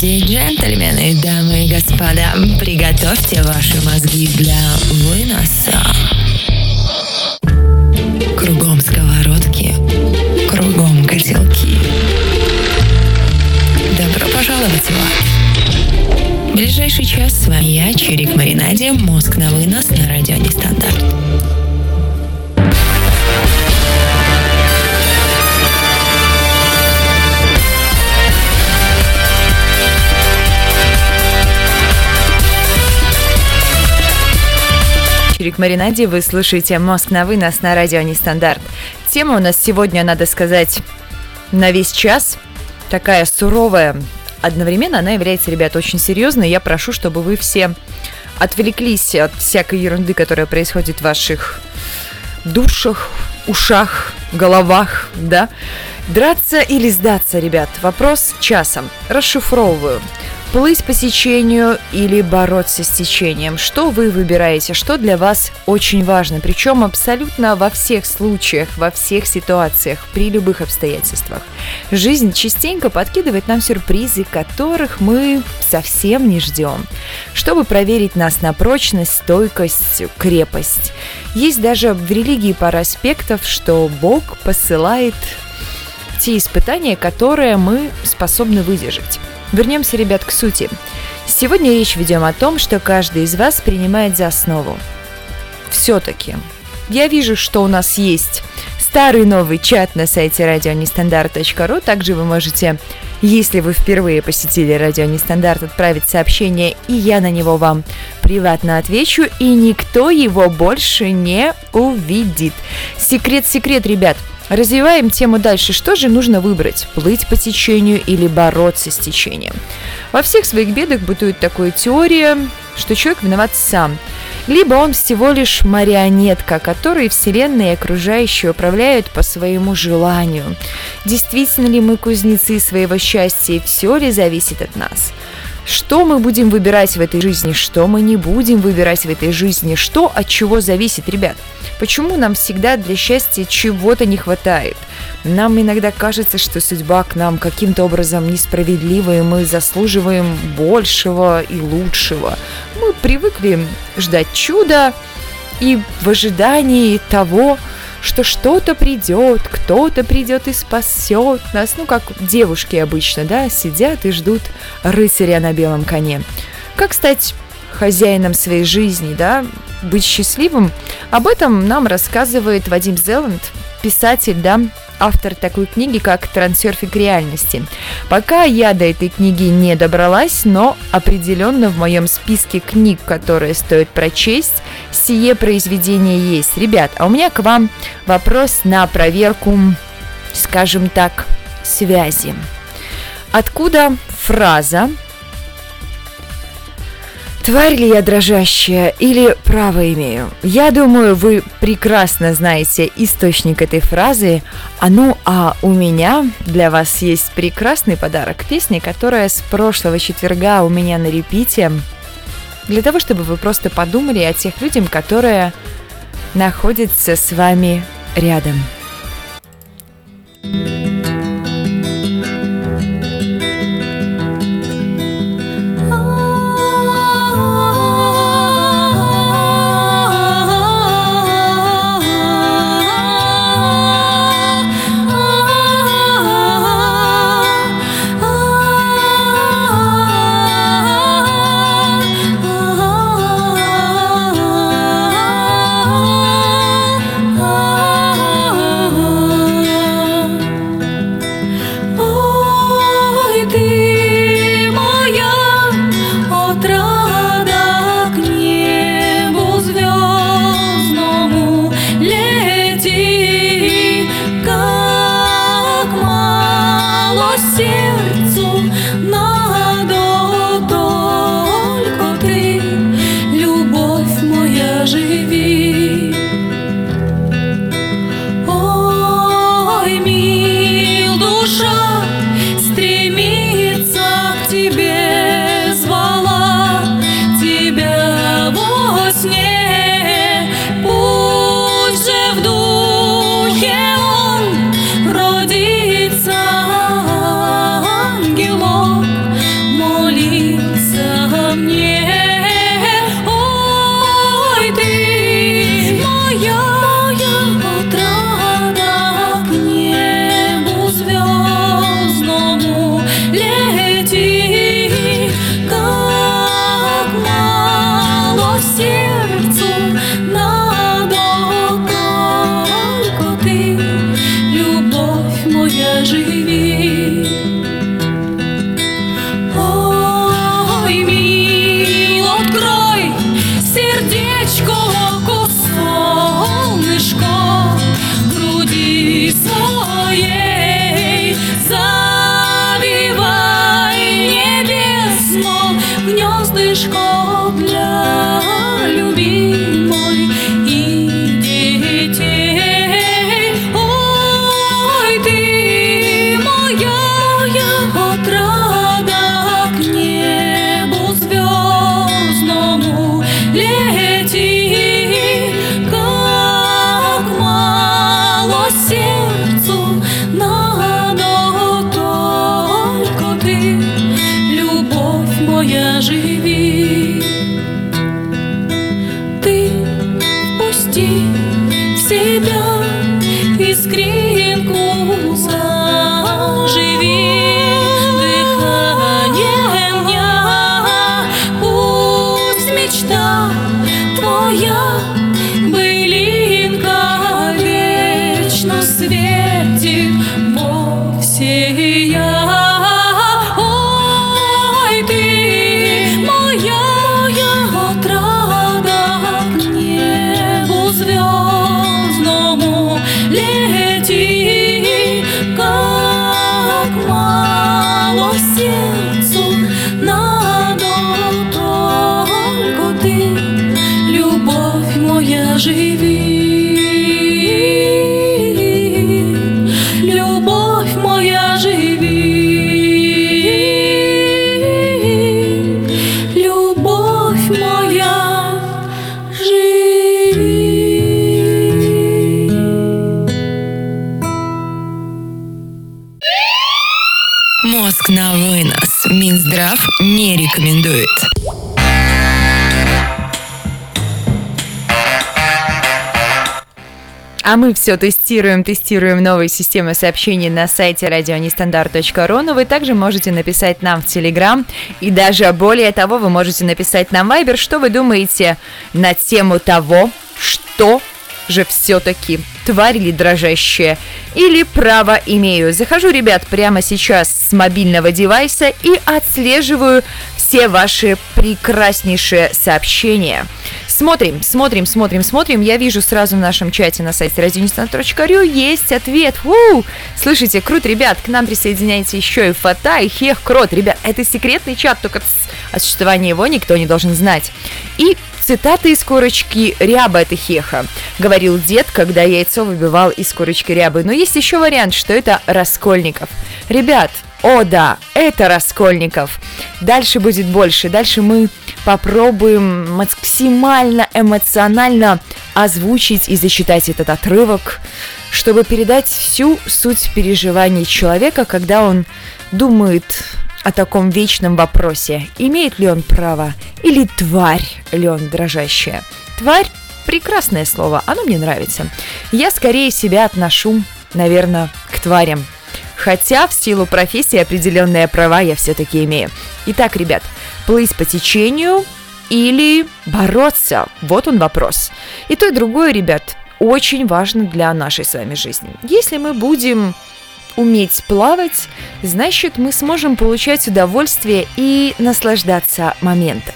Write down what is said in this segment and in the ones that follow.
Леди и джентльмены, дамы и господа, приготовьте ваши мозги для выноса. Кругом сковородки, кругом котелки. Добро пожаловать в ад. Ближайший час с вами я, Чирик Маринаде, мозг на вынос на радио Нестандарт. Чирик Маринаде, вы слушаете «Мозг на вынос» на радио Нестандарт. Тема у нас сегодня, надо сказать, на весь час. Такая суровая. Одновременно она является, ребят, очень серьезной. Я прошу, чтобы вы все отвлеклись от всякой ерунды, которая происходит в ваших душах, ушах, головах, да? Драться или сдаться, ребят? Вопрос часом. Расшифровываю. Плыть по течению или бороться с течением? Что вы выбираете? Что для вас очень важно? Причем абсолютно во всех случаях, во всех ситуациях, при любых обстоятельствах. Жизнь частенько подкидывает нам сюрпризы, которых мы совсем не ждем. Чтобы проверить нас на прочность, стойкость, крепость. Есть даже в религии пара аспектов, что Бог посылает те испытания, которые мы способны выдержать. Вернемся, ребят, к сути. Сегодня речь ведем о том, что каждый из вас принимает за основу. Все-таки. Я вижу, что у нас есть старый новый чат на сайте радионестандарт.ру. Также вы можете, если вы впервые посетили Радио Нестандарт, отправить сообщение, и я на него вам приватно отвечу, и никто его больше не увидит. Секрет-секрет, ребят – Развиваем тему дальше. Что же нужно выбрать? Плыть по течению или бороться с течением? Во всех своих бедах бытует такая теория, что человек виноват сам. Либо он всего лишь марионетка, которой Вселенная и окружающие управляют по своему желанию. Действительно ли мы кузнецы своего счастья и все ли зависит от нас? Что мы будем выбирать в этой жизни, что мы не будем выбирать в этой жизни, что от чего зависит, ребят. Почему нам всегда для счастья чего-то не хватает? Нам иногда кажется, что судьба к нам каким-то образом несправедлива, и мы заслуживаем большего и лучшего. Мы привыкли ждать чуда и в ожидании того, что что-то придет, кто-то придет и спасет нас. Ну, как девушки обычно, да, сидят и ждут рыцаря на белом коне. Как стать хозяином своей жизни, да, быть счастливым, об этом нам рассказывает Вадим Зеланд, писатель, да, автор такой книги, как «Трансерфинг реальности». Пока я до этой книги не добралась, но определенно в моем списке книг, которые стоит прочесть, сие произведение есть. Ребят, а у меня к вам вопрос на проверку, скажем так, связи. Откуда фраза Тварь ли я дрожащая или право имею? Я думаю, вы прекрасно знаете источник этой фразы. А ну, а у меня для вас есть прекрасный подарок. Песня, которая с прошлого четверга у меня на репите. Для того, чтобы вы просто подумали о тех людях, которые находятся с вами рядом. А мы все тестируем, тестируем новые системы сообщений на сайте радионестандарт.ру, но вы также можете написать нам в Телеграм, и даже более того, вы можете написать нам Вайбер, что вы думаете на тему того, что же все-таки тварь или дрожащая, или право имею. Захожу, ребят, прямо сейчас с мобильного девайса и отслеживаю все ваши прекраснейшие сообщения. Смотрим, смотрим, смотрим, смотрим. Я вижу сразу в нашем чате на сайте radionistan.ru есть ответ. У, слышите, круто, ребят, к нам присоединяется еще и Фата, и Хех Крот. Ребят, это секретный чат, только о существовании его никто не должен знать. И цитата из корочки «Ряба – это Хеха», говорил дед, когда яйцо выбивал из корочки рябы. Но есть еще вариант, что это Раскольников. Ребят, о да, это Раскольников. Дальше будет больше. Дальше мы попробуем максимально эмоционально озвучить и зачитать этот отрывок, чтобы передать всю суть переживаний человека, когда он думает о таком вечном вопросе, имеет ли он право или тварь ли он дрожащая. Тварь – прекрасное слово, оно мне нравится. Я скорее себя отношу, наверное, к тварям – Хотя в силу профессии определенные права я все-таки имею. Итак, ребят, плыть по течению или бороться? Вот он вопрос. И то, и другое, ребят, очень важно для нашей с вами жизни. Если мы будем уметь плавать, значит мы сможем получать удовольствие и наслаждаться моментом.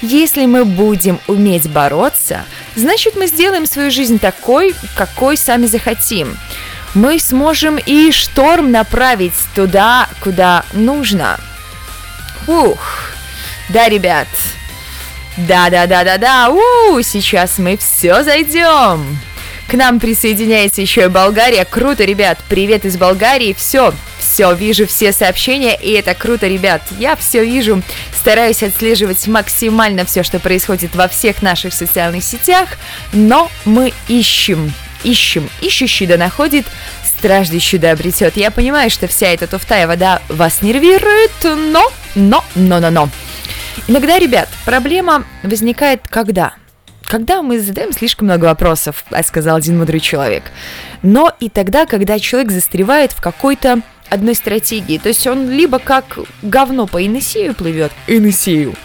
Если мы будем уметь бороться, значит мы сделаем свою жизнь такой, какой сами захотим мы сможем и шторм направить туда, куда нужно. Ух, да, ребят, да-да-да-да-да, у, сейчас мы все зайдем. К нам присоединяется еще и Болгария. Круто, ребят. Привет из Болгарии. Все, все, вижу все сообщения, и это круто, ребят. Я все вижу, стараюсь отслеживать максимально все, что происходит во всех наших социальных сетях, но мы ищем ищем, ищущий да находит, страждущий да обретет. Я понимаю, что вся эта туфта вода вас нервирует, но, но, но, но, но. Иногда, ребят, проблема возникает когда? Когда мы задаем слишком много вопросов, сказал один мудрый человек. Но и тогда, когда человек застревает в какой-то одной стратегии. То есть он либо как говно по Енисею плывет, Енисею,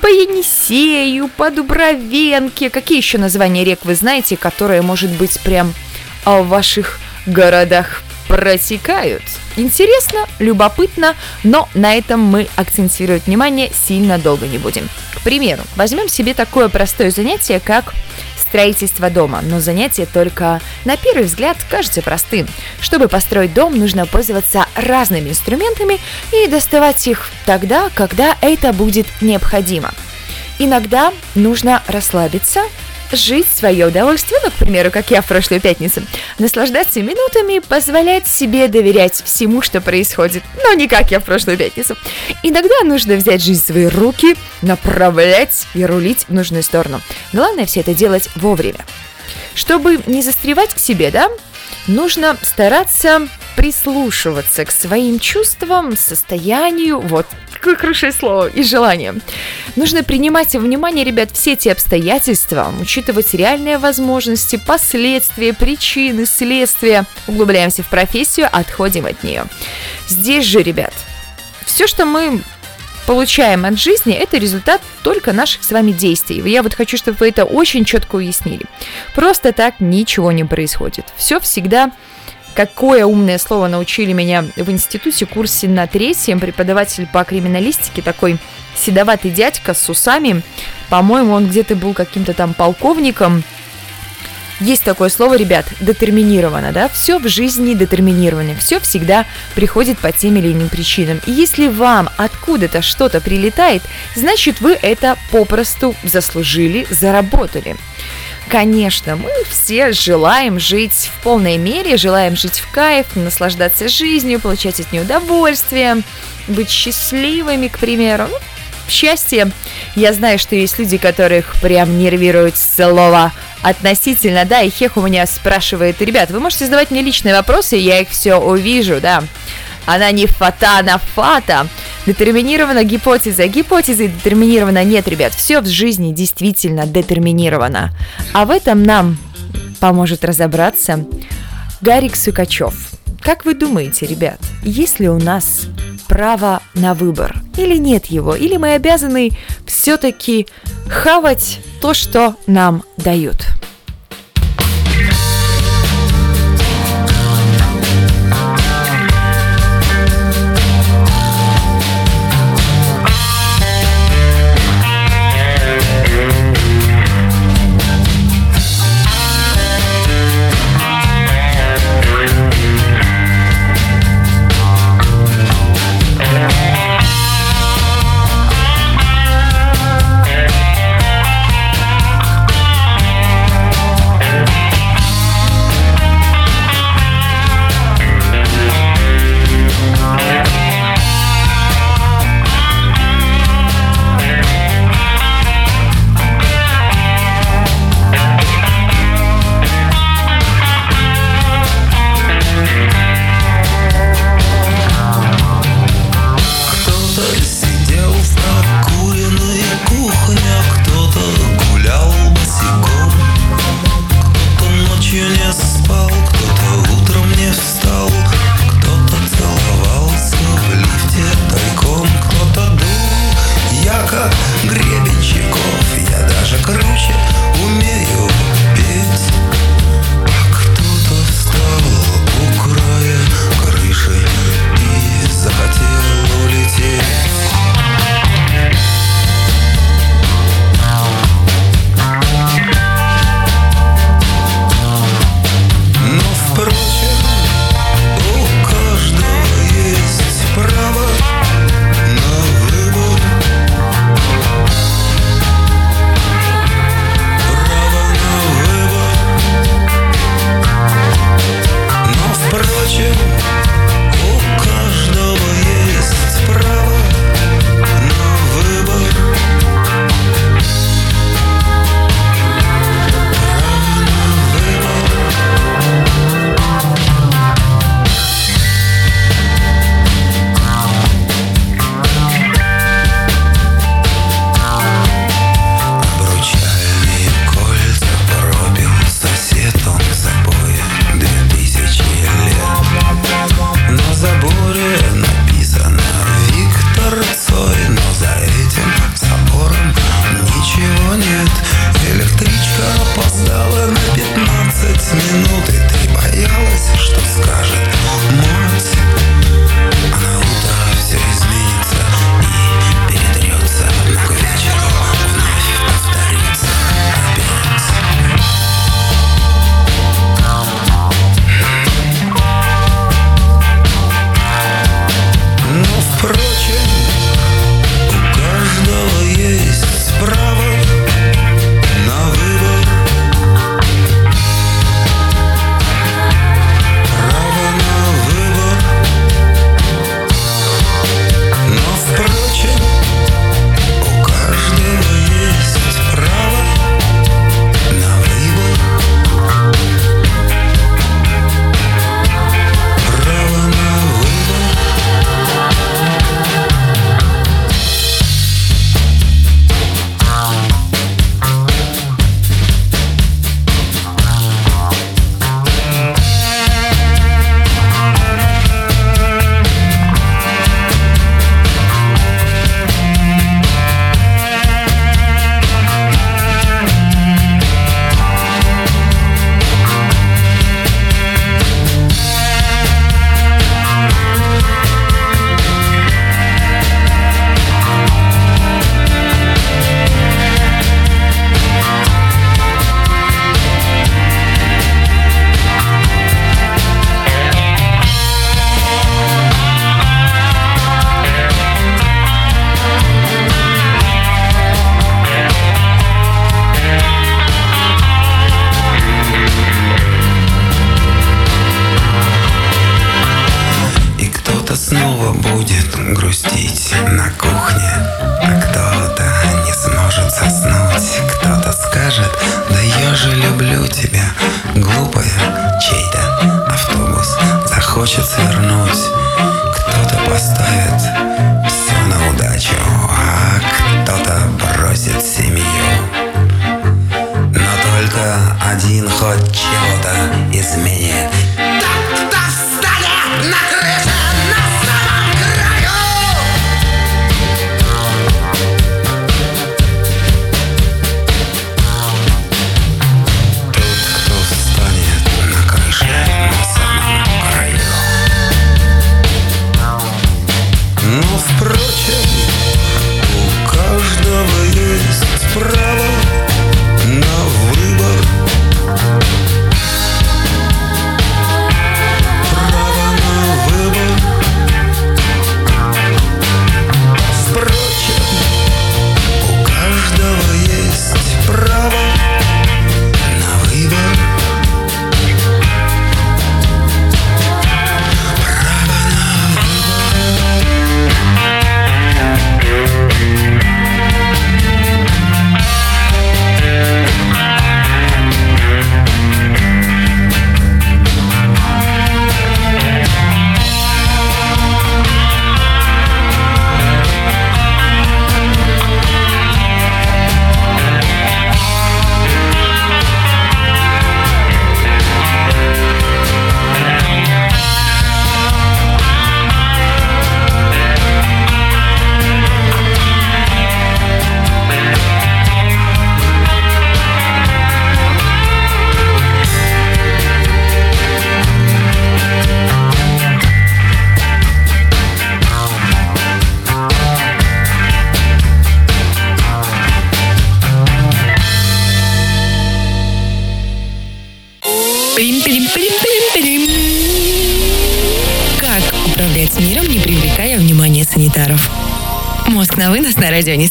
по Енисею, по Дубровенке. Какие еще названия рек вы знаете, которые, может быть, прям а, в ваших городах протекают? Интересно, любопытно, но на этом мы акцентировать внимание сильно долго не будем. К примеру, возьмем себе такое простое занятие, как строительство дома, но занятие только на первый взгляд кажется простым. Чтобы построить дом, нужно пользоваться разными инструментами и доставать их тогда, когда это будет необходимо. Иногда нужно расслабиться, жить в свое удовольствие, ну, к примеру, как я в прошлую пятницу, наслаждаться минутами, позволять себе доверять всему, что происходит, но не как я в прошлую пятницу. Иногда нужно взять жизнь в свои руки, направлять и рулить в нужную сторону. Главное все это делать вовремя. Чтобы не застревать к себе, да, нужно стараться прислушиваться к своим чувствам, состоянию, вот какое хорошее слово, и желаниям. Нужно принимать во внимание, ребят, все эти обстоятельства, учитывать реальные возможности, последствия, причины, следствия. Углубляемся в профессию, отходим от нее. Здесь же, ребят, все, что мы получаем от жизни, это результат только наших с вами действий. Я вот хочу, чтобы вы это очень четко уяснили. Просто так ничего не происходит. Все всегда Какое умное слово научили меня в институте, курсе на третьем. Преподаватель по криминалистике, такой седоватый дядька с усами. По-моему, он где-то был каким-то там полковником. Есть такое слово, ребят, детерминировано, да? Все в жизни детерминировано, все всегда приходит по тем или иным причинам. И если вам откуда-то что-то прилетает, значит вы это попросту заслужили, заработали. Конечно, мы все желаем жить в полной мере, желаем жить в кайф, наслаждаться жизнью, получать от нее удовольствие, быть счастливыми, к примеру. Ну, счастье. Я знаю, что есть люди, которых прям нервирует слово относительно, да, и Хех у меня спрашивает, ребят, вы можете задавать мне личные вопросы, я их все увижу, да. Она не фата, она фата. Детерминирована гипотеза. Гипотезы детерминирована нет, ребят. Все в жизни действительно детерминировано. А в этом нам поможет разобраться Гарик Сукачев. Как вы думаете, ребят, есть ли у нас право на выбор? Или нет его? Или мы обязаны все-таки хавать то, что нам дают?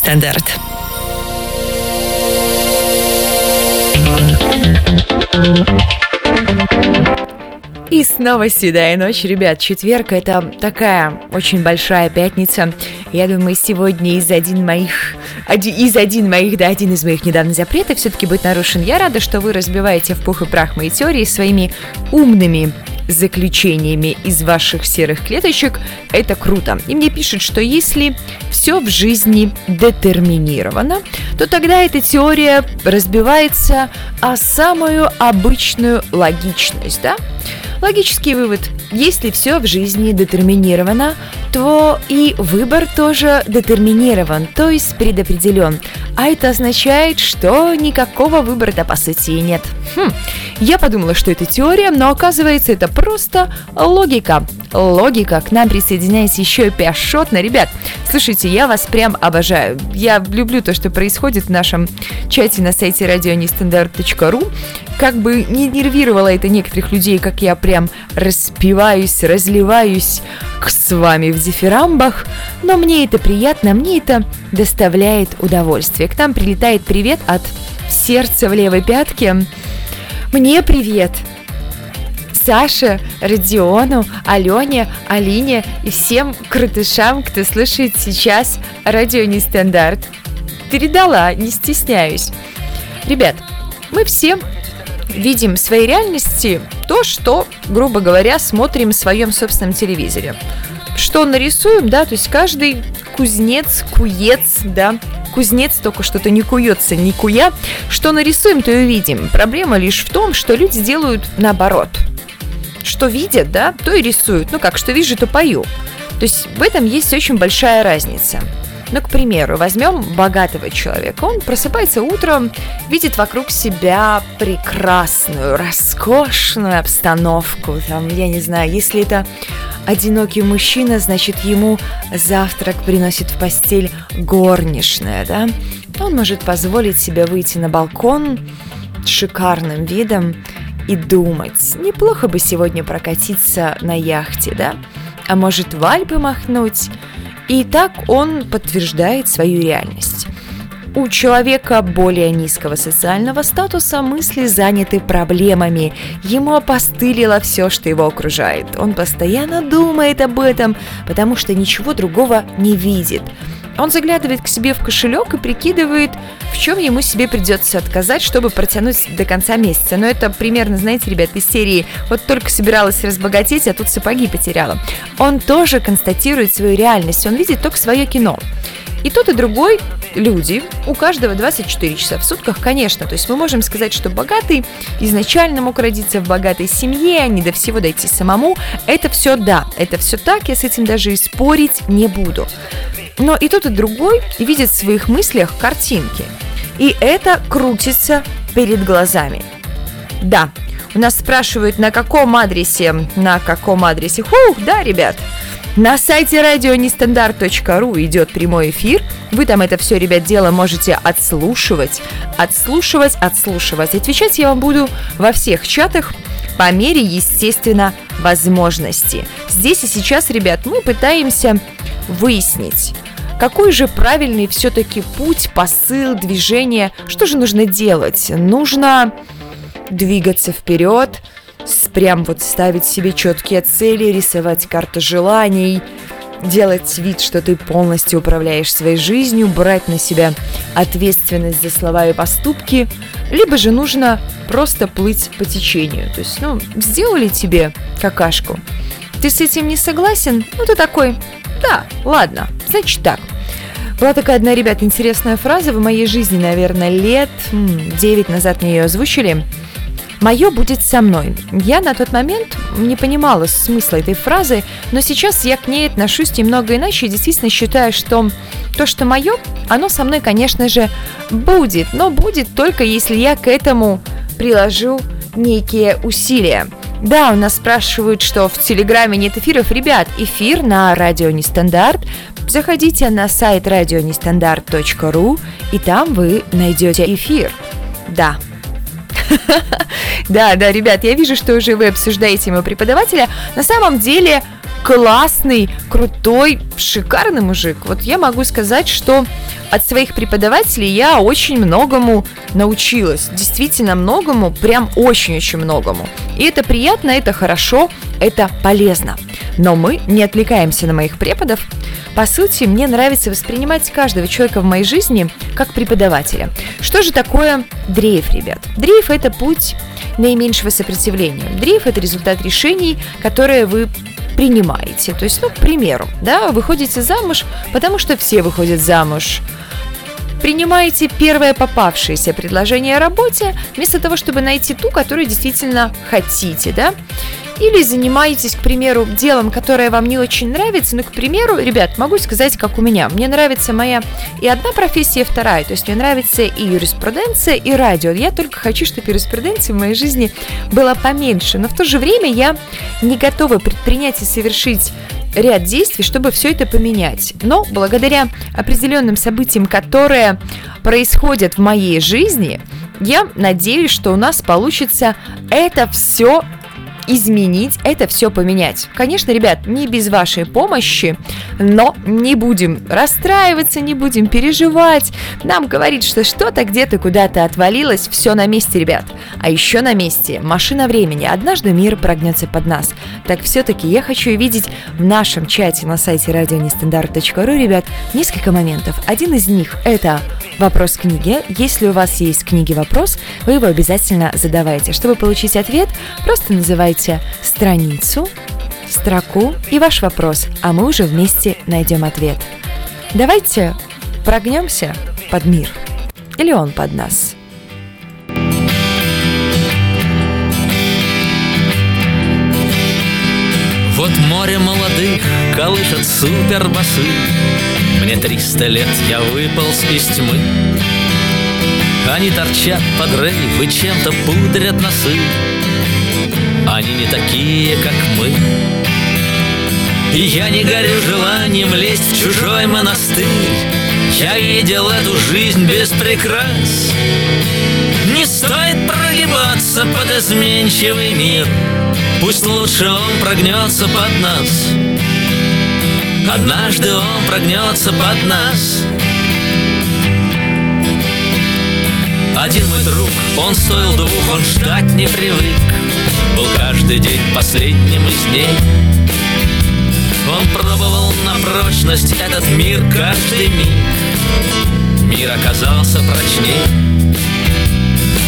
Нестандарт. И снова седая ночь, ребят. Четверг это такая очень большая пятница. Я думаю, сегодня из один моих, один, из один моих, да, один из моих недавно запретов все-таки будет нарушен. Я рада, что вы разбиваете в пух и прах мои теории своими умными заключениями из ваших серых клеточек. Это круто. И мне пишут, что если все в жизни детерминировано, то тогда эта теория разбивается о самую обычную логичность, да? Логический вывод. Если все в жизни детерминировано, то и выбор тоже детерминирован, то есть предопределен. А это означает, что никакого выбора-то по сути нет. Хм. Я подумала, что это теория, но оказывается это просто логика. Логика. К нам присоединяется еще и Пиашотна. Ребят, слушайте, я вас прям обожаю. Я люблю то, что происходит в нашем чате на сайте радионестандарт.ру. Как бы не нервировало это некоторых людей, как я прям распиваюсь, разливаюсь с вами в дифирамбах, но мне это приятно, мне это доставляет удовольствие. К нам прилетает привет от сердца в левой пятке. Мне привет! Саше, Родиону, Алене, Алине и всем крутышам, кто слушает сейчас радио Нестандарт. Передала, не стесняюсь. Ребят, мы все видим в своей реальности то, что, грубо говоря, смотрим в своем собственном телевизоре. Что нарисуем, да, то есть каждый кузнец, куец, да, кузнец только что-то не куется, не куя. Что нарисуем, то и увидим. Проблема лишь в том, что люди делают наоборот. Что видят, да, то и рисуют. Ну как, что вижу, то пою. То есть в этом есть очень большая разница. Ну, к примеру, возьмем богатого человека. Он просыпается утром, видит вокруг себя прекрасную, роскошную обстановку. Там, я не знаю, если это одинокий мужчина, значит, ему завтрак приносит в постель горничная, да? Он может позволить себе выйти на балкон с шикарным видом и думать, неплохо бы сегодня прокатиться на яхте, да? А может в Альпы махнуть? И так он подтверждает свою реальность. У человека более низкого социального статуса мысли заняты проблемами. Ему опостылило все, что его окружает. Он постоянно думает об этом, потому что ничего другого не видит. Он заглядывает к себе в кошелек и прикидывает, в чем ему себе придется отказать, чтобы протянуть до конца месяца. Но это примерно, знаете, ребят, из серии «Вот только собиралась разбогатеть, а тут сапоги потеряла». Он тоже констатирует свою реальность, он видит только свое кино. И тот, и другой люди, у каждого 24 часа в сутках, конечно. То есть мы можем сказать, что богатый изначально мог родиться в богатой семье, а не до всего дойти самому. Это все да, это все так, я с этим даже и спорить не буду. Но и тот, и другой видит в своих мыслях картинки. И это крутится перед глазами. Да, у нас спрашивают, на каком адресе, на каком адресе. Хух, да, ребят, на сайте радионестандарт.ру идет прямой эфир. Вы там это все, ребят, дело можете отслушивать, отслушивать, отслушивать. Отвечать я вам буду во всех чатах по мере, естественно, возможности. Здесь и сейчас, ребят, мы пытаемся выяснить, какой же правильный все-таки путь, посыл, движение? Что же нужно делать? Нужно двигаться вперед, прям вот ставить себе четкие цели, рисовать карту желаний, делать вид, что ты полностью управляешь своей жизнью, брать на себя ответственность за слова и поступки, либо же нужно просто плыть по течению. То есть, ну, сделали тебе какашку, ты с этим не согласен? Ну, ты такой, да, ладно, значит так. Была такая одна, ребят, интересная фраза в моей жизни, наверное, лет 9 назад мне ее озвучили. «Мое будет со мной». Я на тот момент не понимала смысла этой фразы, но сейчас я к ней отношусь немного иначе и действительно считаю, что то, что мое, оно со мной, конечно же, будет, но будет только если я к этому приложу некие усилия. Да, у нас спрашивают, что в Телеграме нет эфиров. Ребят, эфир на радио Нестандарт. Заходите на сайт радионестандарт.ру, и там вы найдете эфир. Да, да, да, ребят, я вижу, что уже вы обсуждаете моего преподавателя. На самом деле классный, крутой, шикарный мужик. Вот я могу сказать, что от своих преподавателей я очень многому научилась. Действительно многому, прям очень-очень многому. И это приятно, это хорошо, это полезно. Но мы не отвлекаемся на моих преподов. По сути, мне нравится воспринимать каждого человека в моей жизни как преподавателя. Что же такое дрейф, ребят? Дрейф – это путь наименьшего сопротивления. Дрейф – это результат решений, которые вы принимаете. То есть, ну, к примеру, да, выходите замуж, потому что все выходят замуж. Принимаете первое попавшееся предложение о работе, вместо того, чтобы найти ту, которую действительно хотите, да. Или занимаетесь, к примеру, делом, которое вам не очень нравится. Ну, к примеру, ребят, могу сказать, как у меня. Мне нравится моя и одна профессия, и вторая. То есть мне нравится и юриспруденция, и радио. Я только хочу, чтобы юриспруденции в моей жизни было поменьше. Но в то же время я не готова предпринять и совершить ряд действий, чтобы все это поменять. Но благодаря определенным событиям, которые происходят в моей жизни, я надеюсь, что у нас получится это все изменить, это все поменять. Конечно, ребят, не без вашей помощи, но не будем расстраиваться, не будем переживать. Нам говорит, что что-то где-то куда-то отвалилось, все на месте, ребят. А еще на месте машина времени. Однажды мир прогнется под нас. Так все-таки я хочу видеть в нашем чате на сайте радионестандарт.ру, ребят, несколько моментов. Один из них это вопрос книги. Если у вас есть книги вопрос, вы его обязательно задавайте. Чтобы получить ответ, просто называйте страницу, строку и ваш вопрос, а мы уже вместе найдем ответ. Давайте прогнемся под мир. Или он под нас. Вот море молодых колышет супербасы Мне триста лет, я выполз из тьмы Они торчат под рейв и чем-то пудрят носы Они не такие, как мы. И я не горю желанием лезть в чужой монастырь. Я видел эту жизнь без прикрас. Не стоит прогибаться под изменчивый мир. Пусть лучше он прогнется под нас. Однажды он прогнется под нас. Один мой друг, он стоил двух, он ждать не привык Был каждый день последним из дней. Он пробовал на прочность этот мир каждый миг. Мир оказался прочней.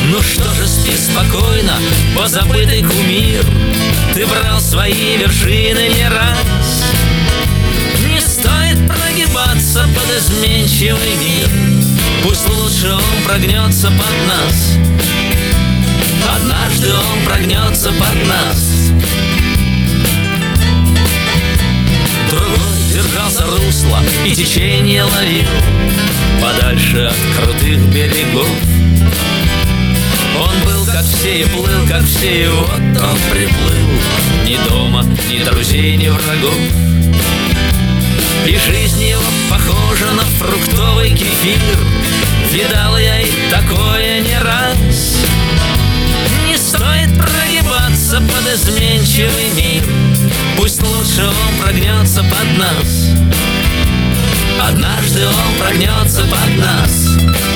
Ну что же, спи спокойно, позабытый кумир. Ты брал свои вершины не раз. Не стоит прогибаться под изменчивый мир. Пусть лучше он прогнется под нас Однажды он прогнется под нас. Другой держался русла и течение ловил. Подальше от крутых берегов. Он был как все и плыл, как все, и вот он приплыл. Ни дома, ни друзей, ни врагов. И жизнь его похожа на фруктовый кефир. Видал я и такое не раз прогибаться под изменчивый мир Пусть лучше он прогнется под нас. Однажды он прогнется под нас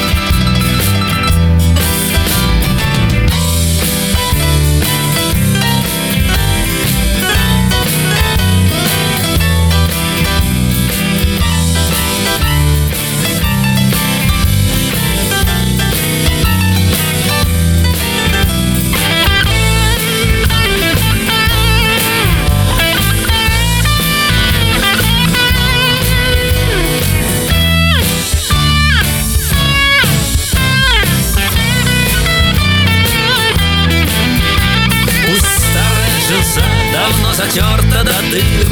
затерта до дыр.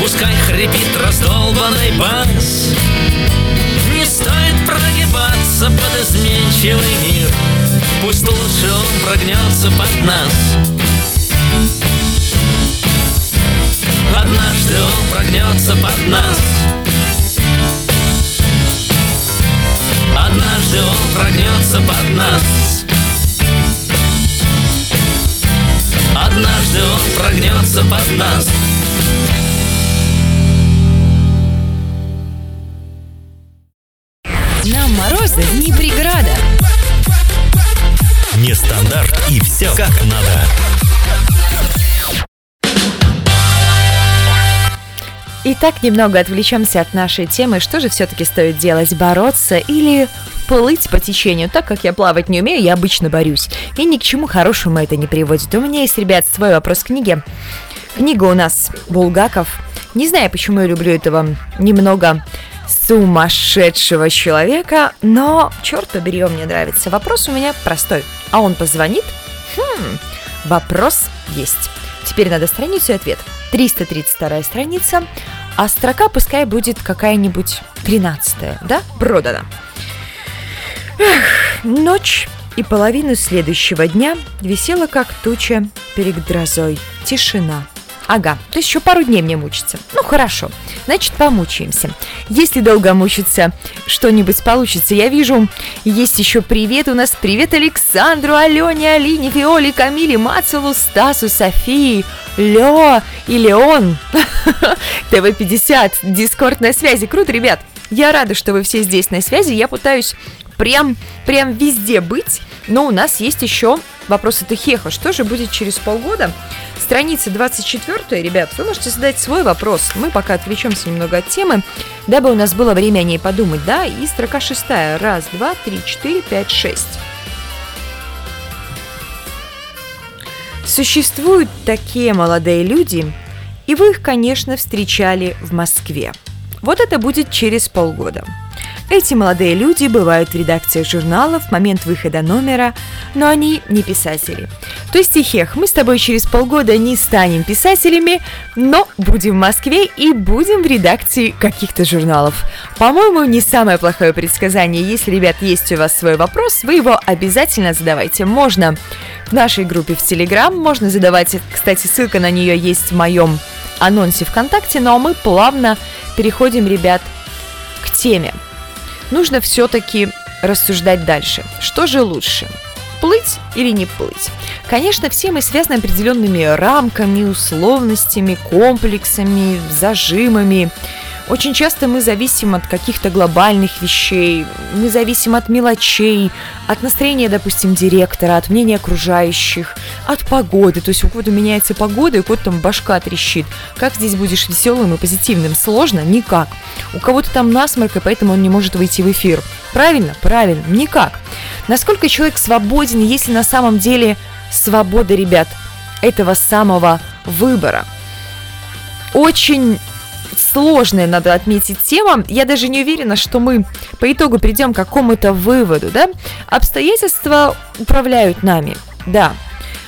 Пускай хрипит раздолбанный бас. Не стоит прогибаться под изменчивый мир. Пусть лучше он прогнется под нас. Однажды он прогнется под нас. Однажды он прогнется под нас Однажды он прогнется под нас Нам морозы не преграда. Нестандарт и все как надо. Итак, немного отвлечемся от нашей темы. Что же все-таки стоит делать? Бороться или плыть по течению? Так как я плавать не умею, я обычно борюсь. И ни к чему хорошему это не приводит. У меня есть, ребят, свой вопрос к книге. Книга у нас Булгаков. Не знаю, почему я люблю этого немного сумасшедшего человека, но, черт побери, он мне нравится. Вопрос у меня простой. А он позвонит? Хм, вопрос есть. Теперь надо страницу и ответ. 332 страница, а строка пускай будет какая-нибудь 13 да? Продана. Эх, ночь и половину следующего дня висела как туча перед грозой. Тишина. Ага, то есть еще пару дней мне мучиться. Ну хорошо, значит помучаемся. Если долго мучиться, что-нибудь получится. Я вижу, есть еще привет у нас. Привет Александру, Алене, Алине, Виоле, Камиле, Мацелу, Стасу, Софии, Лё и Леон. ТВ-50, Дискорд на связи. Круто, ребят. Я рада, что вы все здесь на связи. Я пытаюсь прям, прям везде быть. Но у нас есть еще вопрос от Ихеха. Что же будет через полгода? Страница 24, ребят, вы можете задать свой вопрос. Мы пока отвлечемся немного от темы, дабы у нас было время о ней подумать, да? И строка шестая. Раз, два, три, четыре, пять, шесть. Существуют такие молодые люди, и вы их, конечно, встречали в Москве. Вот это будет через полгода. Эти молодые люди бывают в редакциях журналов в момент выхода номера, но они не писатели. То есть, Ихех, мы с тобой через полгода не станем писателями, но будем в Москве и будем в редакции каких-то журналов. По-моему, не самое плохое предсказание. Если, ребят, есть у вас свой вопрос, вы его обязательно задавайте. Можно в нашей группе в Телеграм, можно задавать, кстати, ссылка на нее есть в моем анонсе ВКонтакте, ну а мы плавно переходим, ребят, к теме нужно все-таки рассуждать дальше. Что же лучше? Плыть или не плыть? Конечно, все мы связаны определенными рамками, условностями, комплексами, зажимами. Очень часто мы зависим от каких-то глобальных вещей, мы зависим от мелочей, от настроения, допустим, директора, от мнения окружающих, от погоды. То есть у кого-то меняется погода, и у кого-то там башка трещит. Как здесь будешь веселым и позитивным? Сложно? Никак. У кого-то там насморк, и поэтому он не может выйти в эфир. Правильно? Правильно. Никак. Насколько человек свободен, если на самом деле свобода, ребят, этого самого выбора? Очень сложная, надо отметить, тема. Я даже не уверена, что мы по итогу придем к какому-то выводу, да? Обстоятельства управляют нами, да.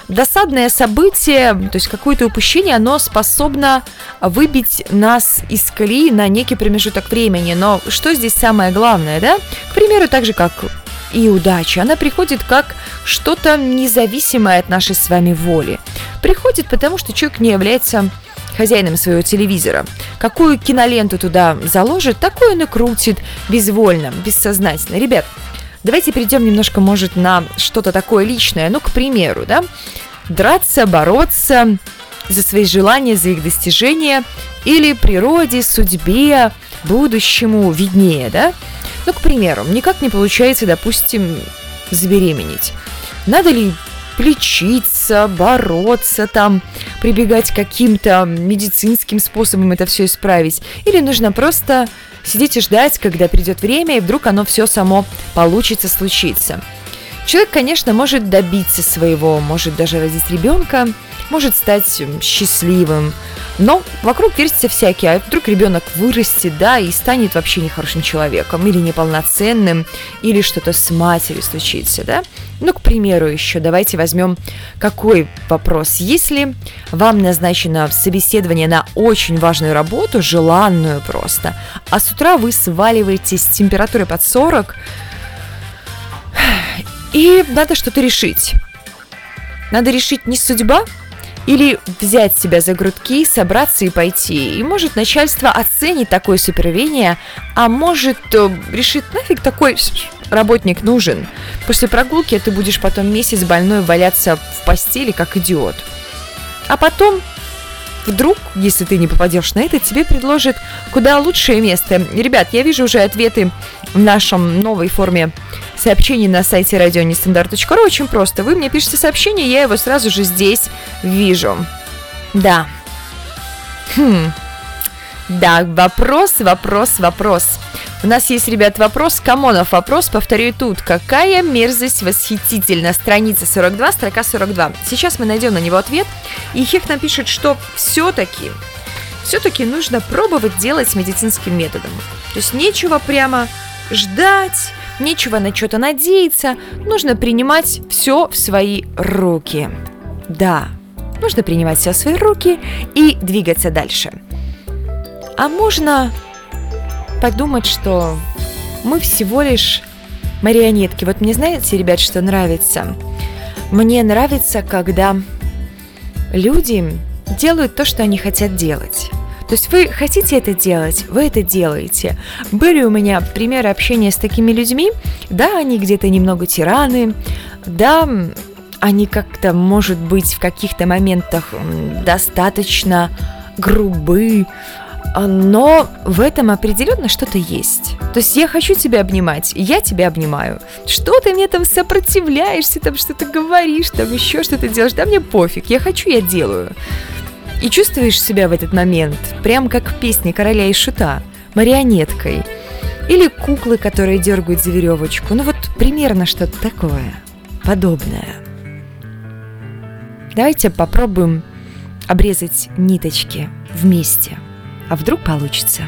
Досадное событие, то есть какое-то упущение, оно способно выбить нас из колеи на некий промежуток времени. Но что здесь самое главное, да? К примеру, так же, как и удача, она приходит как что-то независимое от нашей с вами воли. Приходит потому, что человек не является хозяином своего телевизора. Какую киноленту туда заложит, такую он и крутит безвольно, бессознательно. Ребят, давайте перейдем немножко, может, на что-то такое личное. Ну, к примеру, да, драться, бороться за свои желания, за их достижения или природе, судьбе, будущему виднее, да? Ну, к примеру, никак не получается, допустим, забеременеть. Надо ли лечиться, бороться, там, прибегать к каким-то медицинским способам это все исправить. Или нужно просто сидеть и ждать, когда придет время, и вдруг оно все само получится, случится. Человек, конечно, может добиться своего, может даже родить ребенка, может стать счастливым, но вокруг вертится всякие, а вдруг ребенок вырастет, да, и станет вообще нехорошим человеком, или неполноценным, или что-то с матерью случится, да. Ну, к примеру, еще давайте возьмем какой вопрос. Если вам назначено собеседование на очень важную работу, желанную просто, а с утра вы сваливаетесь с температурой под 40, и надо что-то решить. Надо решить не судьба, или взять себя за грудки, собраться и пойти. И может начальство оценит такое супервение, а может э, решит, нафиг такой работник нужен. После прогулки ты будешь потом месяц больной валяться в постели, как идиот. А потом вдруг, если ты не попадешь на это, тебе предложат куда лучшее место. Ребят, я вижу уже ответы в нашем новой форме сообщений на сайте радионестандарт.ру. Очень просто. Вы мне пишете сообщение, я его сразу же здесь вижу. Да. Хм. Да, вопрос, вопрос, вопрос. У нас есть, ребят, вопрос. Камонов вопрос, повторю тут. Какая мерзость восхитительна. Страница 42, строка 42. Сейчас мы найдем на него ответ. И Хех напишет, что все-таки, все-таки нужно пробовать делать медицинским методом. То есть нечего прямо ждать, нечего на что-то надеяться. Нужно принимать все в свои руки. Да, нужно принимать все в свои руки и двигаться дальше. А можно подумать, что мы всего лишь марионетки. Вот мне знаете, ребят, что нравится? Мне нравится, когда люди делают то, что они хотят делать. То есть вы хотите это делать, вы это делаете. Были у меня примеры общения с такими людьми, да, они где-то немного тираны, да, они как-то, может быть, в каких-то моментах достаточно грубы, но в этом определенно что-то есть. То есть я хочу тебя обнимать, я тебя обнимаю. Что ты мне там сопротивляешься, там что-то говоришь, там еще что-то делаешь, да мне пофиг, я хочу, я делаю. И чувствуешь себя в этот момент, прям как в песне «Короля и шута», марионеткой. Или куклы, которые дергают за веревочку. Ну вот примерно что-то такое, подобное. Давайте попробуем обрезать ниточки вместе – а вдруг получится?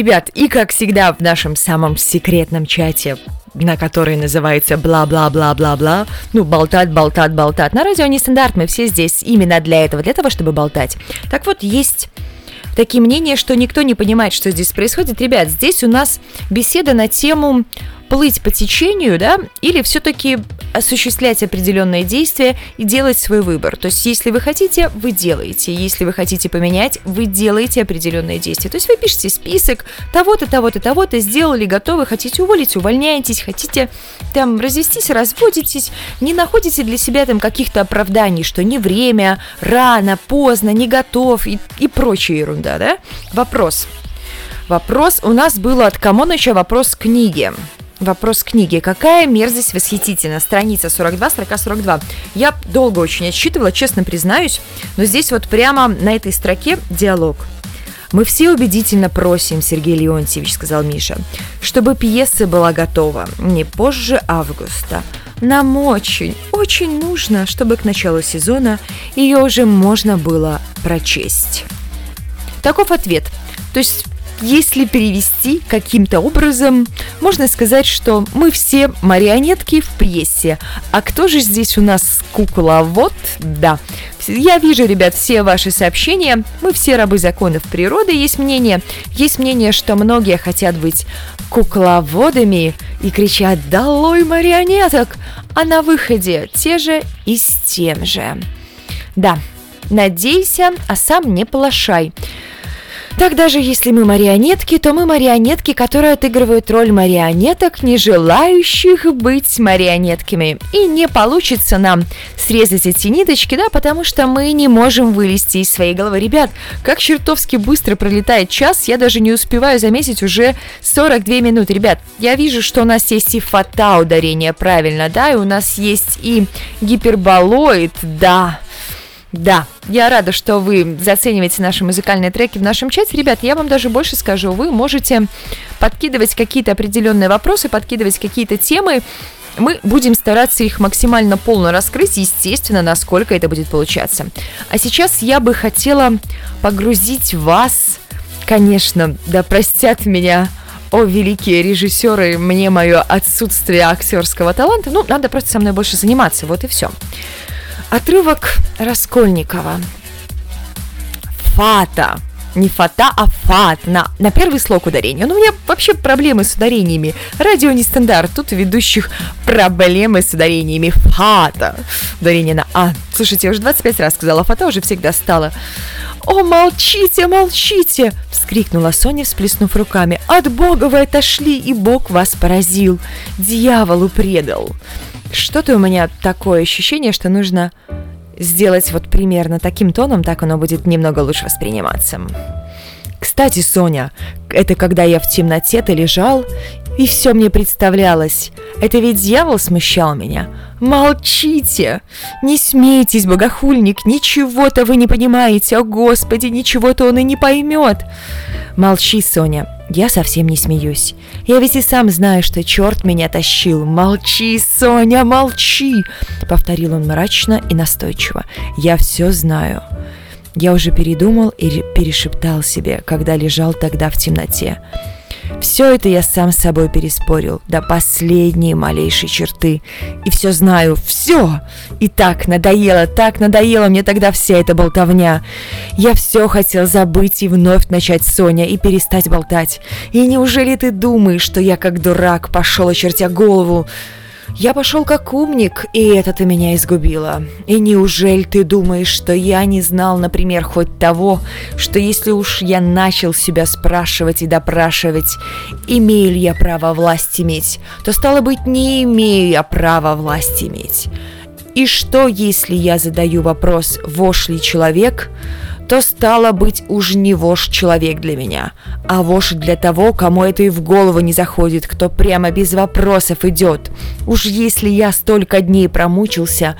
Ребят, и как всегда в нашем самом секретном чате, на который называется бла-бла-бла-бла-бла, ну, болтать, болтать, болтать. На радио нестандарт, мы все здесь именно для этого, для того, чтобы болтать. Так вот, есть такие мнения, что никто не понимает, что здесь происходит. Ребят, здесь у нас беседа на тему плыть по течению, да, или все-таки осуществлять определенные действия и делать свой выбор. То есть, если вы хотите, вы делаете. Если вы хотите поменять, вы делаете определенные действия. То есть, вы пишете список того-то, того-то, того-то, сделали, готовы, хотите уволить, увольняетесь, хотите там развестись, разводитесь, не находите для себя там каких-то оправданий, что не время, рано, поздно, не готов и, и прочая ерунда, да? Вопрос. Вопрос у нас был от Камоныча вопрос книги. Вопрос книги. Какая мерзость восхитительна? Страница 42, строка 42. Я долго очень отсчитывала, честно признаюсь, но здесь вот прямо на этой строке диалог. «Мы все убедительно просим, Сергей Леонтьевич, — сказал Миша, — чтобы пьеса была готова не позже августа. Нам очень, очень нужно, чтобы к началу сезона ее уже можно было прочесть». Таков ответ. То есть если перевести каким-то образом, можно сказать, что мы все марионетки в прессе. А кто же здесь у нас кукловод? Да. Я вижу, ребят, все ваши сообщения. Мы все рабы законов природы. Есть мнение, есть мнение, что многие хотят быть кукловодами и кричат «Долой марионеток!» А на выходе те же и с тем же. Да, надейся, а сам не полошай. Так даже если мы марионетки, то мы марионетки, которые отыгрывают роль марионеток, не желающих быть марионетками. И не получится нам срезать эти ниточки, да, потому что мы не можем вылезти из своей головы. Ребят, как чертовски быстро пролетает час, я даже не успеваю заметить уже 42 минуты. Ребят, я вижу, что у нас есть и фата ударение правильно, да, и у нас есть и гиперболоид, да, да, я рада, что вы зацениваете наши музыкальные треки в нашем чате. Ребят, я вам даже больше скажу, вы можете подкидывать какие-то определенные вопросы, подкидывать какие-то темы. Мы будем стараться их максимально полно раскрыть, естественно, насколько это будет получаться. А сейчас я бы хотела погрузить вас, конечно, да простят меня о, великие режиссеры, мне мое отсутствие актерского таланта. Ну, надо просто со мной больше заниматься, вот и все. Отрывок Раскольникова. Фата. Не фата, а фат. На, на первый слог ударения. Ну, у меня вообще проблемы с ударениями. Радио не стандарт. Тут ведущих проблемы с ударениями. Фата. Ударение на А. Слушайте, я уже 25 раз сказала фата, уже всегда стала. «О, молчите, молчите!» – вскрикнула Соня, всплеснув руками. «От Бога вы отошли, и Бог вас поразил! Дьяволу предал!» Что-то у меня такое ощущение, что нужно сделать вот примерно таким тоном, так оно будет немного лучше восприниматься. Кстати, Соня, это когда я в темноте-то лежал, и все мне представлялось. Это ведь дьявол смущал меня. Молчите! Не смейтесь, богохульник, ничего-то вы не понимаете. О, Господи, ничего-то он и не поймет. Молчи, Соня, я совсем не смеюсь. Я ведь и сам знаю, что черт меня тащил. Молчи, Соня, молчи!» Повторил он мрачно и настойчиво. «Я все знаю». Я уже передумал и перешептал себе, когда лежал тогда в темноте. Все это я сам с собой переспорил до последней малейшей черты. И все знаю, все! И так надоело, так надоело мне тогда вся эта болтовня. Я все хотел забыть и вновь начать Соня и перестать болтать. И неужели ты думаешь, что я как дурак пошел, очертя голову? Я пошел как умник, и это-то меня изгубило. И неужели ты думаешь, что я не знал, например, хоть того, что если уж я начал себя спрашивать и допрашивать, имею ли я право власть иметь, то стало быть, не имею я права власть иметь. И что, если я задаю вопрос, вошь ли человек, то стало быть уж не вошь человек для меня, а вошь для того, кому это и в голову не заходит, кто прямо без вопросов идет. Уж если я столько дней промучился,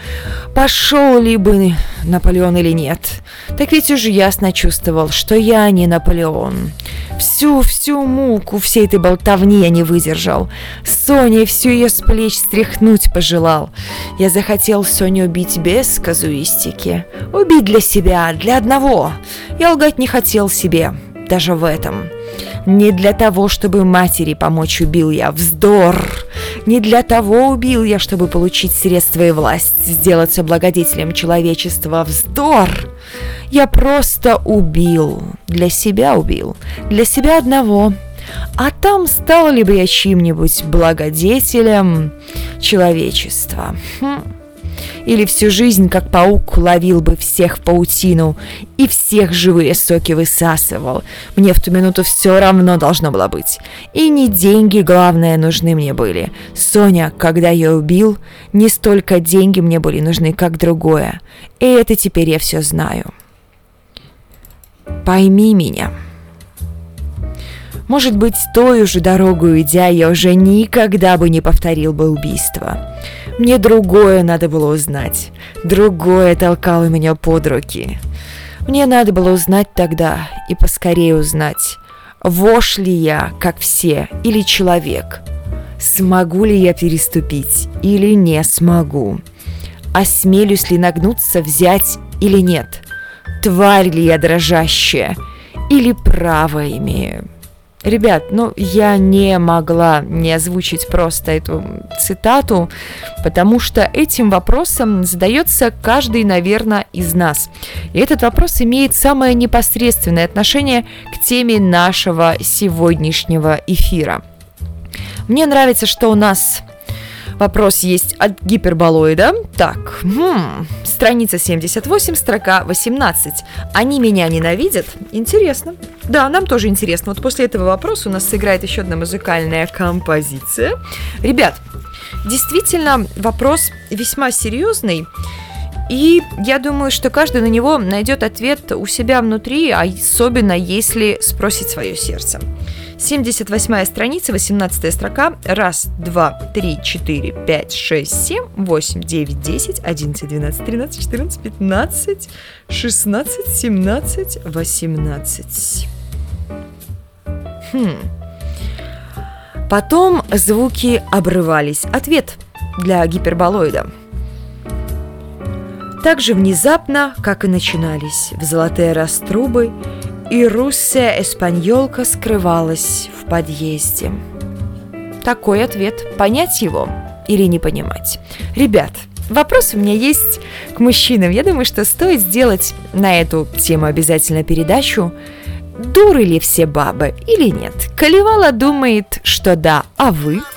пошел ли бы Наполеон или нет, так ведь уже ясно чувствовал, что я не Наполеон. Всю, всю муку всей этой болтовни я не выдержал. Соня всю ее с плеч стряхнуть пожелал. Я захотел Соню убить без казуистики. Убить для себя, для одного. Я лгать не хотел себе, даже в этом. Не для того, чтобы матери помочь убил я. Вздор! Не для того убил я, чтобы получить средства и власть, сделаться благодетелем человечества. Вздор! Я просто убил. Для себя убил. Для себя одного. А там стал ли бы я чьим-нибудь благодетелем человечества? Хм или всю жизнь, как паук, ловил бы всех в паутину и всех живые соки высасывал. Мне в ту минуту все равно должно было быть. И не деньги, главное, нужны мне были. Соня, когда я убил, не столько деньги мне были нужны, как другое. И это теперь я все знаю. Пойми меня. Может быть, той же дорогу идя, я уже никогда бы не повторил бы убийство. Мне другое надо было узнать. Другое толкало меня под руки. Мне надо было узнать тогда и поскорее узнать, вошь ли я, как все, или человек. Смогу ли я переступить или не смогу? Осмелюсь ли нагнуться, взять или нет? Тварь ли я дрожащая или право имею? Ребят, ну я не могла не озвучить просто эту цитату, потому что этим вопросом задается каждый, наверное, из нас. И этот вопрос имеет самое непосредственное отношение к теме нашего сегодняшнего эфира. Мне нравится, что у нас Вопрос есть от гиперболоида. Так, хм, страница 78, строка 18. Они меня ненавидят? Интересно. Да, нам тоже интересно. Вот после этого вопроса у нас сыграет еще одна музыкальная композиция. Ребят, действительно, вопрос весьма серьезный. И я думаю, что каждый на него найдет ответ у себя внутри, особенно если спросит свое сердце. 78 страница, 18 строка. Раз, два, три, четыре, пять, шесть, семь, восемь, девять, десять, одиннадцать, двенадцать, тринадцать, четырнадцать, пятнадцать, шестнадцать, семнадцать, восемнадцать. Хм. Потом звуки обрывались. Ответ для гиперболоида. Так же внезапно, как и начинались, в золотые раструбы и русская эспаньолка скрывалась в подъезде. Такой ответ. Понять его или не понимать? Ребят, вопрос у меня есть к мужчинам. Я думаю, что стоит сделать на эту тему обязательно передачу. Дуры ли все бабы или нет? Колевала думает, что да, а вы –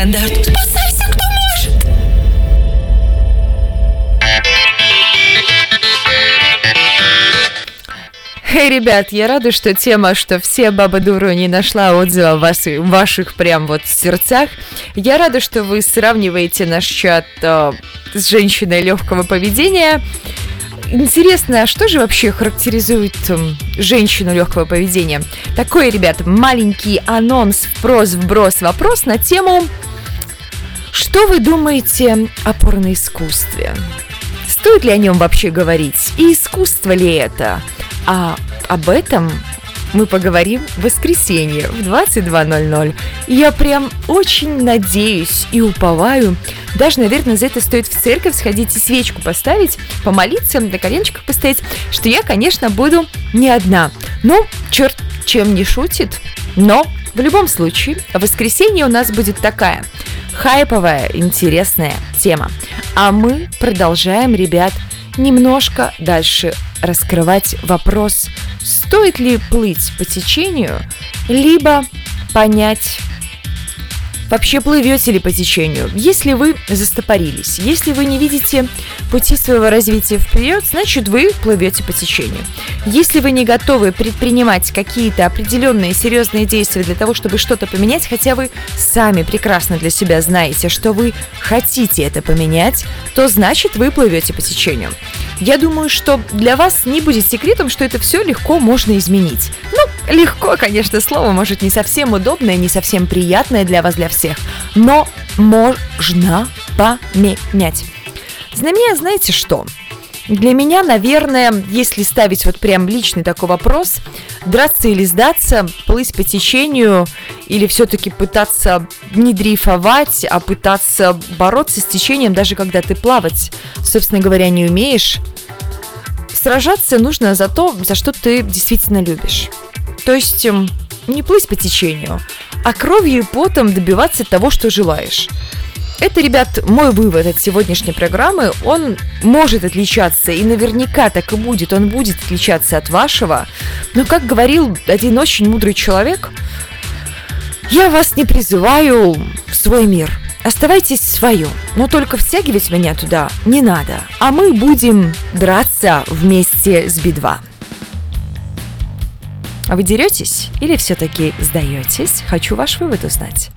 Нестандарт. Спасайся, кто может. Эй, ребят, я рада, что тема, что все баба дуру не нашла отзыва в ваших, ваших прям вот сердцах. Я рада, что вы сравниваете наш чат э, с женщиной легкого поведения. Интересно, а что же вообще характеризует эм, женщину легкого поведения? Такой, ребят, маленький анонс, впрос, вброс, вопрос на тему «Что вы думаете о порноискусстве?» Стоит ли о нем вообще говорить? И искусство ли это? А об этом мы поговорим в воскресенье в 22.00. И я прям очень надеюсь и уповаю, даже, наверное, за это стоит в церковь сходить и свечку поставить, помолиться, на коленчиках постоять, что я, конечно, буду не одна. Ну, черт чем не шутит, но в любом случае, в воскресенье у нас будет такая хайповая, интересная тема. А мы продолжаем, ребят, немножко дальше раскрывать вопрос, стоит ли плыть по течению, либо понять, вообще плывете ли по течению. Если вы застопорились, если вы не видите пути своего развития вперед, значит вы плывете по течению. Если вы не готовы предпринимать какие-то определенные серьезные действия для того, чтобы что-то поменять, хотя вы сами прекрасно для себя знаете, что вы хотите это поменять, то значит вы плывете по течению. Я думаю, что для вас не будет секретом, что это все легко можно изменить. Ну, легко, конечно, слово, может, не совсем удобное, не совсем приятное для вас, для всех, но можно поменять. Для меня, знаете что? Для меня, наверное, если ставить вот прям личный такой вопрос, драться или сдаться, плыть по течению или все-таки пытаться не дрейфовать, а пытаться бороться с течением, даже когда ты плавать, собственно говоря, не умеешь, сражаться нужно за то, за что ты действительно любишь. То есть эм, не плыть по течению, а кровью и потом добиваться того, что желаешь. Это, ребят, мой вывод от сегодняшней программы. Он может отличаться, и наверняка так и будет. Он будет отличаться от вашего. Но, как говорил один очень мудрый человек, я вас не призываю в свой мир. Оставайтесь в своем, но только втягивать меня туда не надо. А мы будем драться вместе с Би-2. А вы деретесь или все-таки сдаетесь? Хочу ваш вывод узнать.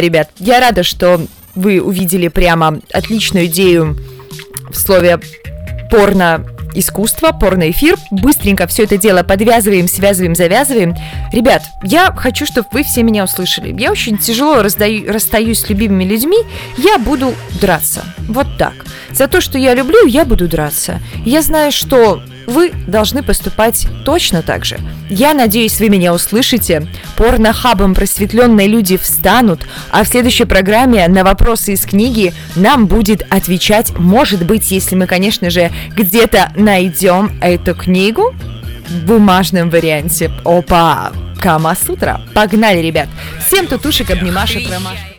Ребят, я рада, что вы увидели прямо отличную идею в слове порно искусство, порноэфир. Быстренько все это дело подвязываем, связываем, завязываем. Ребят, я хочу, чтобы вы все меня услышали. Я очень тяжело раздаю, расстаюсь с любимыми людьми. Я буду драться. Вот так. За то, что я люблю, я буду драться. Я знаю, что вы должны поступать точно так же. Я надеюсь, вы меня услышите. Порнохабом просветленные люди встанут, а в следующей программе на вопросы из книги нам будет отвечать, может быть, если мы, конечно же, где-то найдем эту книгу в бумажном варианте. Опа! Кама-сутра. Погнали, ребят. Всем тутушек, обнимашек, ромашек.